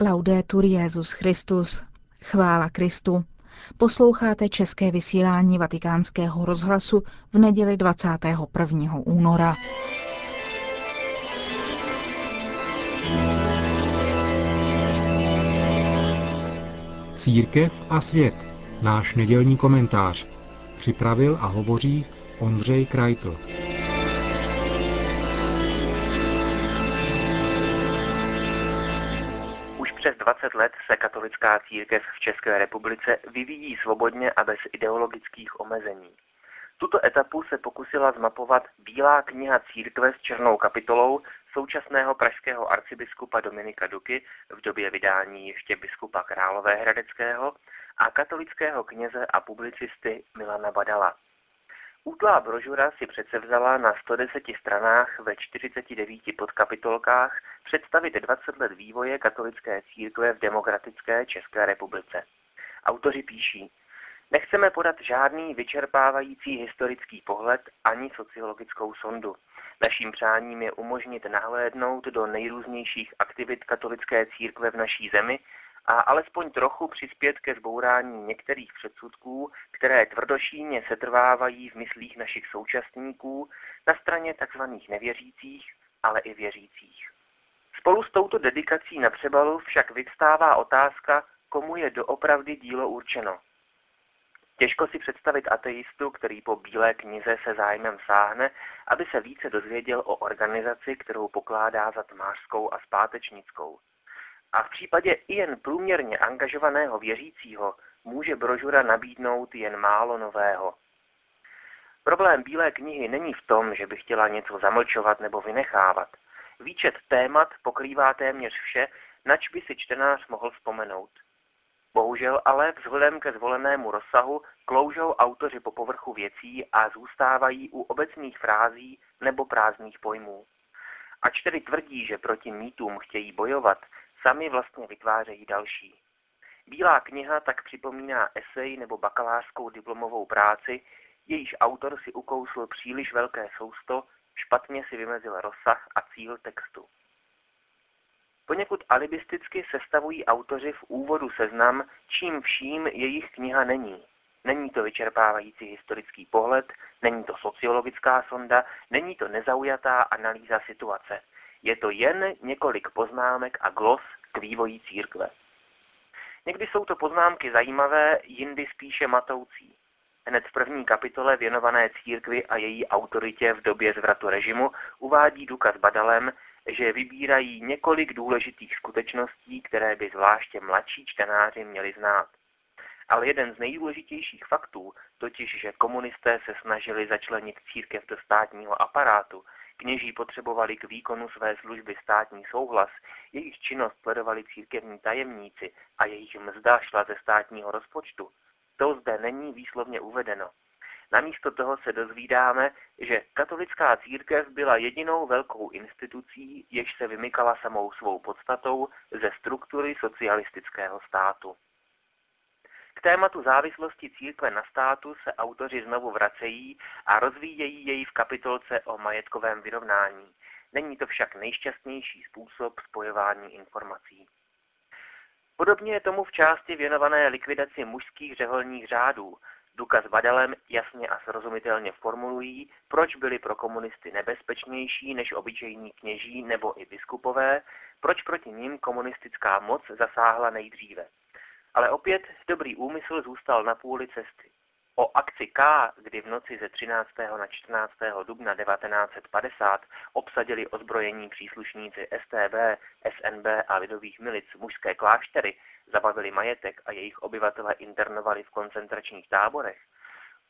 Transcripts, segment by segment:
Laudetur Jezus Christus. Chvála Kristu. Posloucháte české vysílání Vatikánského rozhlasu v neděli 21. února. Církev a svět. Náš nedělní komentář. Připravil a hovoří Ondřej Krajtl. Přes 20 let se katolická církev v České republice vyvíjí svobodně a bez ideologických omezení. Tuto etapu se pokusila zmapovat Bílá kniha církve s černou kapitolou současného pražského arcibiskupa Dominika Duky v době vydání ještě biskupa Královéhradeckého a katolického kněze a publicisty Milana Badala. Útlá brožura si přece vzala na 110 stranách ve 49 podkapitolkách představit 20 let vývoje katolické církve v demokratické České republice. Autoři píší, nechceme podat žádný vyčerpávající historický pohled ani sociologickou sondu. Naším přáním je umožnit nahlédnout do nejrůznějších aktivit katolické církve v naší zemi a alespoň trochu přispět ke zbourání některých předsudků, které tvrdošíně setrvávají v myslích našich současníků na straně tzv. nevěřících, ale i věřících. Spolu s touto dedikací na přebalu však vyvstává otázka, komu je doopravdy dílo určeno. Těžko si představit ateistu, který po Bílé knize se zájmem sáhne, aby se více dozvěděl o organizaci, kterou pokládá za tmářskou a zpátečnickou. A v případě i jen průměrně angažovaného věřícího může brožura nabídnout jen málo nového. Problém Bílé knihy není v tom, že by chtěla něco zamlčovat nebo vynechávat. Výčet témat pokrývá téměř vše, nač by si čtenář mohl vzpomenout. Bohužel ale vzhledem ke zvolenému rozsahu kloužou autoři po povrchu věcí a zůstávají u obecných frází nebo prázdných pojmů. Ač tedy tvrdí, že proti mýtům chtějí bojovat, sami vlastně vytvářejí další. Bílá kniha tak připomíná esej nebo bakalářskou diplomovou práci, jejíž autor si ukousl příliš velké sousto, špatně si vymezil rozsah a cíl textu. Poněkud alibisticky sestavují autoři v úvodu seznam, čím vším jejich kniha není. Není to vyčerpávající historický pohled, není to sociologická sonda, není to nezaujatá analýza situace. Je to jen několik poznámek a glos k vývoji církve. Někdy jsou to poznámky zajímavé, jindy spíše matoucí. Hned v první kapitole věnované církvi a její autoritě v době zvratu režimu uvádí důkaz Badalem, že vybírají několik důležitých skutečností, které by zvláště mladší čtenáři měli znát. Ale jeden z nejdůležitějších faktů, totiž že komunisté se snažili začlenit církev do státního aparátu, Kněží potřebovali k výkonu své služby státní souhlas, jejich činnost sledovali církevní tajemníci a jejich mzda šla ze státního rozpočtu. To zde není výslovně uvedeno. Namísto toho se dozvídáme, že katolická církev byla jedinou velkou institucí, jež se vymykala samou svou podstatou ze struktury socialistického státu tématu závislosti církve na státu se autoři znovu vracejí a rozvíjejí jej v kapitolce o majetkovém vyrovnání. Není to však nejšťastnější způsob spojování informací. Podobně je tomu v části věnované likvidaci mužských řeholních řádů. Důkaz Badalem jasně a srozumitelně formulují, proč byli pro komunisty nebezpečnější než obyčejní kněží nebo i biskupové, proč proti ním komunistická moc zasáhla nejdříve. Ale opět dobrý úmysl zůstal na půli cesty. O akci K, kdy v noci ze 13. na 14. dubna 1950 obsadili ozbrojení příslušníci STB, SNB a lidových milic mužské kláštery, zabavili majetek a jejich obyvatele internovali v koncentračních táborech,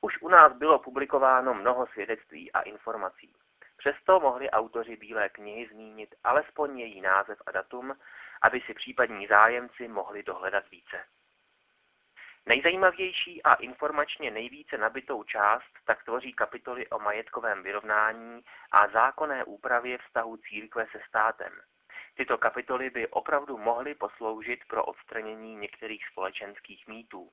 už u nás bylo publikováno mnoho svědectví a informací. Přesto mohli autoři Bílé knihy zmínit alespoň její název a datum, aby si případní zájemci mohli dohledat více. Nejzajímavější a informačně nejvíce nabitou část tak tvoří kapitoly o majetkovém vyrovnání a zákonné úpravě vztahu církve se státem. Tyto kapitoly by opravdu mohly posloužit pro odstranění některých společenských mýtů.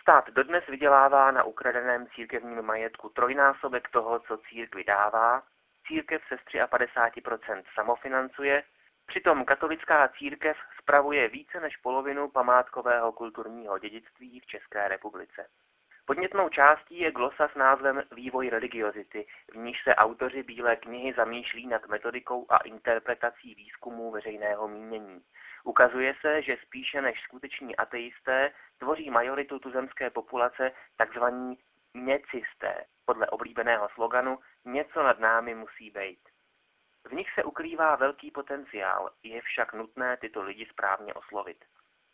Stát dodnes vydělává na ukradeném církevním majetku trojnásobek toho, co církvi dává, církev se z 53% samofinancuje, Přitom katolická církev spravuje více než polovinu památkového kulturního dědictví v České republice. Podnětnou částí je glosa s názvem Vývoj religiozity, v níž se autoři Bílé knihy zamýšlí nad metodikou a interpretací výzkumů veřejného mínění. Ukazuje se, že spíše než skuteční ateisté tvoří majoritu tuzemské populace takzvaní něcisté, podle oblíbeného sloganu Něco nad námi musí být. V nich se ukrývá velký potenciál, je však nutné tyto lidi správně oslovit.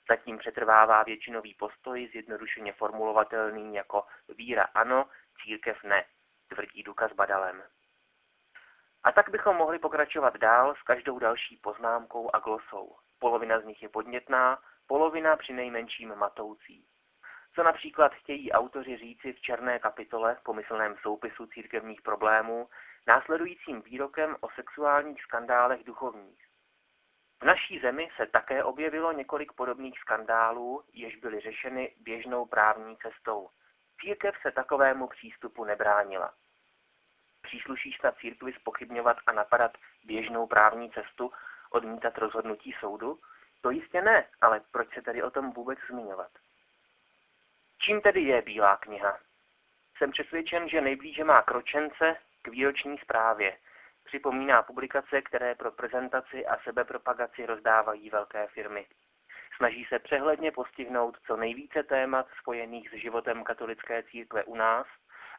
Zatím přetrvává většinový postoj zjednodušeně formulovatelný jako víra ano, církev ne, tvrdí Duka s Badalem. A tak bychom mohli pokračovat dál s každou další poznámkou a glosou. Polovina z nich je podnětná, polovina při nejmenším matoucí. Co například chtějí autoři říci v černé kapitole pomyslném soupisu církevních problémů, následujícím výrokem o sexuálních skandálech duchovních. V naší zemi se také objevilo několik podobných skandálů, jež byly řešeny běžnou právní cestou. Církev se takovému přístupu nebránila. Přísluší snad církvi spochybňovat a napadat běžnou právní cestu, odmítat rozhodnutí soudu? To jistě ne, ale proč se tedy o tom vůbec zmiňovat? Čím tedy je Bílá kniha? Jsem přesvědčen, že nejblíže má kročence výroční zprávě, připomíná publikace, které pro prezentaci a sebepropagaci rozdávají velké firmy. Snaží se přehledně postihnout co nejvíce témat spojených s životem katolické církve u nás,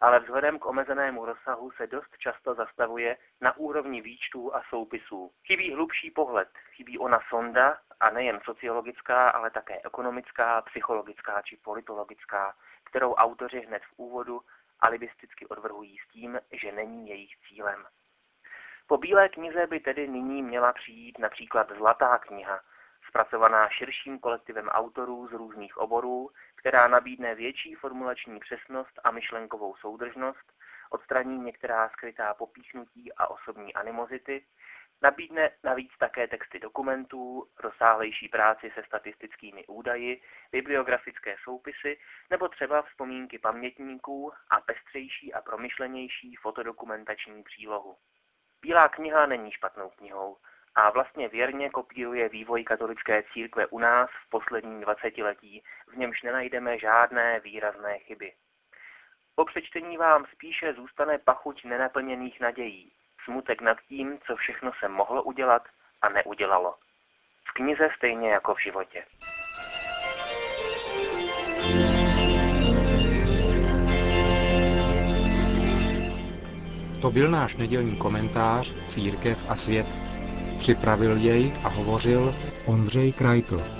ale vzhledem k omezenému rozsahu se dost často zastavuje na úrovni výčtů a soupisů. Chybí hlubší pohled, chybí ona sonda, a nejen sociologická, ale také ekonomická, psychologická či politologická, kterou autoři hned v úvodu alibisticky odvrhují tím, že není jejich cílem. Po Bílé knize by tedy nyní měla přijít například Zlatá kniha, zpracovaná širším kolektivem autorů z různých oborů, která nabídne větší formulační přesnost a myšlenkovou soudržnost, odstraní některá skrytá popíchnutí a osobní animozity, nabídne navíc také texty dokumentů, rozsáhlejší práci se statistickými údaji, bibliografické soupisy nebo třeba vzpomínky pamětníků a pestřejší a promyšlenější fotodokumentační přílohu. Bílá kniha není špatnou knihou a vlastně věrně kopíruje vývoj katolické církve u nás v posledním dvacetiletí, v němž nenajdeme žádné výrazné chyby. Po přečtení vám spíše zůstane pachuť nenaplněných nadějí, smutek nad tím, co všechno se mohlo udělat a neudělalo. V knize stejně jako v životě. To byl náš nedělní komentář Církev a svět. Připravil jej a hovořil Ondřej Krajtl.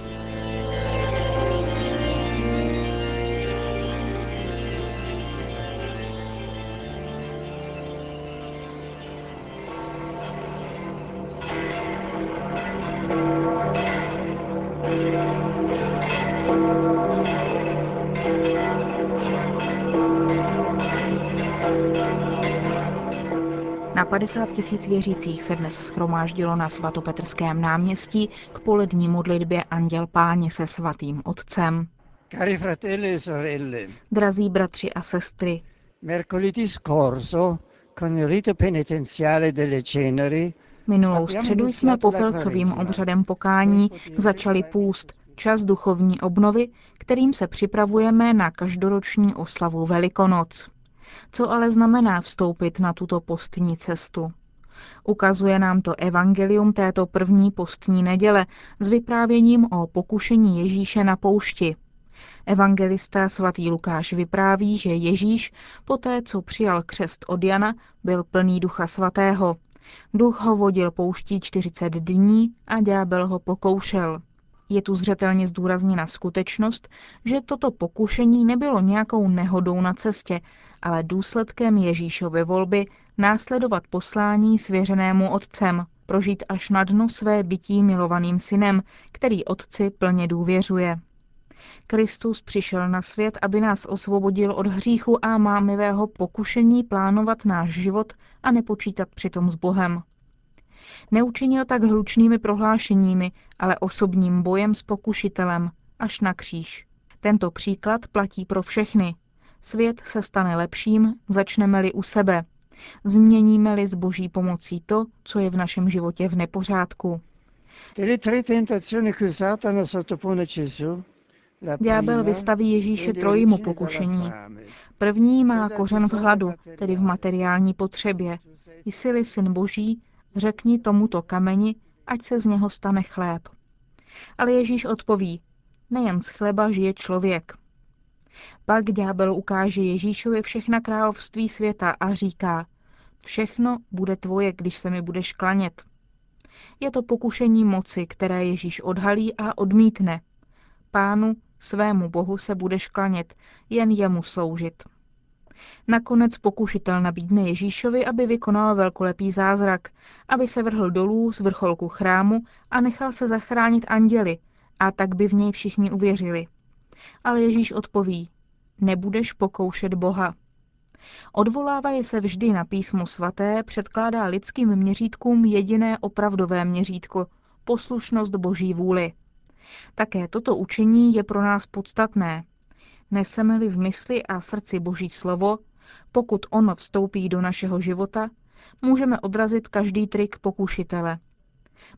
50 tisíc věřících se dnes schromáždilo na svatopetrském náměstí k polední modlitbě Anděl Páně se svatým otcem. Cari fratelli e sorelle, Drazí bratři a sestry, mercoledì scorso, con il rito penitenziale delle ceneri, minulou středu jsme popelcovým obřadem pokání začali půst, čas duchovní obnovy, kterým se připravujeme na každoroční oslavu Velikonoc. Co ale znamená vstoupit na tuto postní cestu? Ukazuje nám to evangelium této první postní neděle s vyprávěním o pokušení Ježíše na poušti. Evangelista svatý Lukáš vypráví, že Ježíš, poté co přijal křest od Jana, byl plný ducha svatého. Duch ho vodil pouští 40 dní a ďábel ho pokoušel. Je tu zřetelně zdůrazněna skutečnost, že toto pokušení nebylo nějakou nehodou na cestě, ale důsledkem Ježíšovy volby následovat poslání svěřenému otcem, prožít až na dno své bytí milovaným synem, který otci plně důvěřuje. Kristus přišel na svět, aby nás osvobodil od hříchu a mámivého pokušení plánovat náš život a nepočítat přitom s Bohem. Neučinil tak hlučnými prohlášeními, ale osobním bojem s pokušitelem, až na kříž. Tento příklad platí pro všechny. Svět se stane lepším, začneme-li u sebe. Změníme-li s boží pomocí to, co je v našem životě v nepořádku. Ďábel vystaví Ježíše trojímu pokušení. První má kořen v hladu, tedy v materiální potřebě. Jsi-li syn boží, řekni tomuto kameni, ať se z něho stane chléb. Ale Ježíš odpoví, nejen z chleba žije člověk. Pak ďábel ukáže Ježíšovi všechna království světa a říká, všechno bude tvoje, když se mi budeš klanět. Je to pokušení moci, které Ježíš odhalí a odmítne. Pánu, svému bohu se budeš klanět, jen jemu sloužit. Nakonec pokušitel nabídne Ježíšovi, aby vykonal velkolepý zázrak, aby se vrhl dolů z vrcholku chrámu a nechal se zachránit anděli, a tak by v něj všichni uvěřili. Ale Ježíš odpoví, nebudeš pokoušet Boha. Odvolávaje se vždy na písmo svaté, předkládá lidským měřítkům jediné opravdové měřítko, poslušnost Boží vůli. Také toto učení je pro nás podstatné. Neseme-li v mysli a srdci Boží slovo, pokud ono vstoupí do našeho života, můžeme odrazit každý trik pokušitele.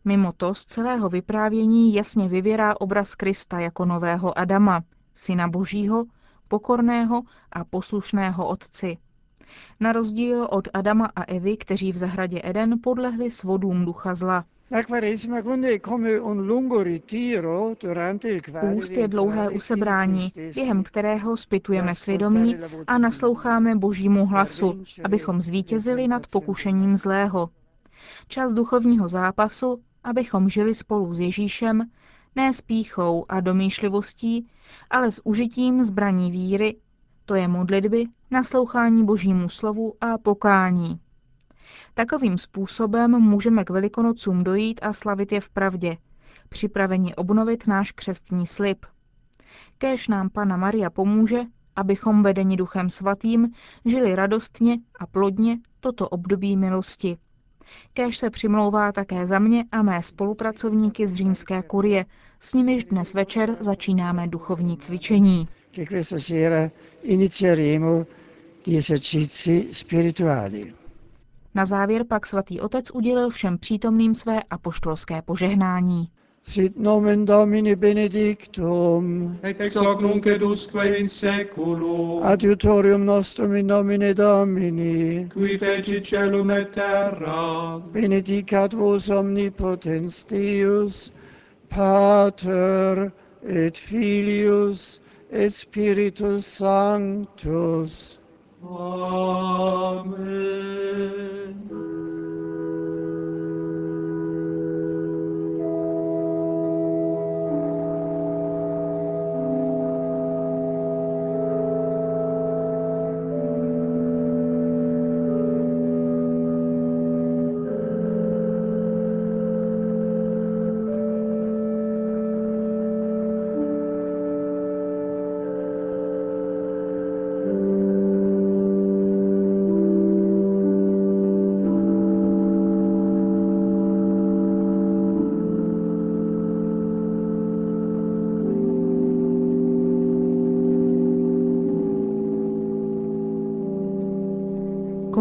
Mimo to z celého vyprávění jasně vyvěrá obraz Krista jako nového Adama, syna Božího, pokorného a poslušného otci. Na rozdíl od Adama a Evy, kteří v zahradě Eden podlehli svodům ducha zla. Úst je dlouhé usebrání, během kterého spytujeme svědomí a nasloucháme božímu hlasu, abychom zvítězili nad pokušením zlého. Čas duchovního zápasu, abychom žili spolu s Ježíšem, ne s píchou a domýšlivostí, ale s užitím zbraní víry, to je modlitby, naslouchání božímu slovu a pokání. Takovým způsobem můžeme k velikonocům dojít a slavit je v pravdě, připraveni obnovit náš křestní slib. Kéž nám Pana Maria pomůže, abychom vedeni Duchem Svatým žili radostně a plodně toto období milosti. Kéž se přimlouvá také za mě a mé spolupracovníky z římské kurie, s nimiž dnes večer začínáme duchovní cvičení. Na závěr pak svatý otec udělil všem přítomným své apoštolské požehnání. Sit nomen Domini benedictum. Ex hoc nunc et usque in seculum. Adiutorium nostrum in nomine Domini. Qui feci celum et terra. Benedicat vos omnipotens Deus, Pater et Filius et Spiritus Sanctus. Amen.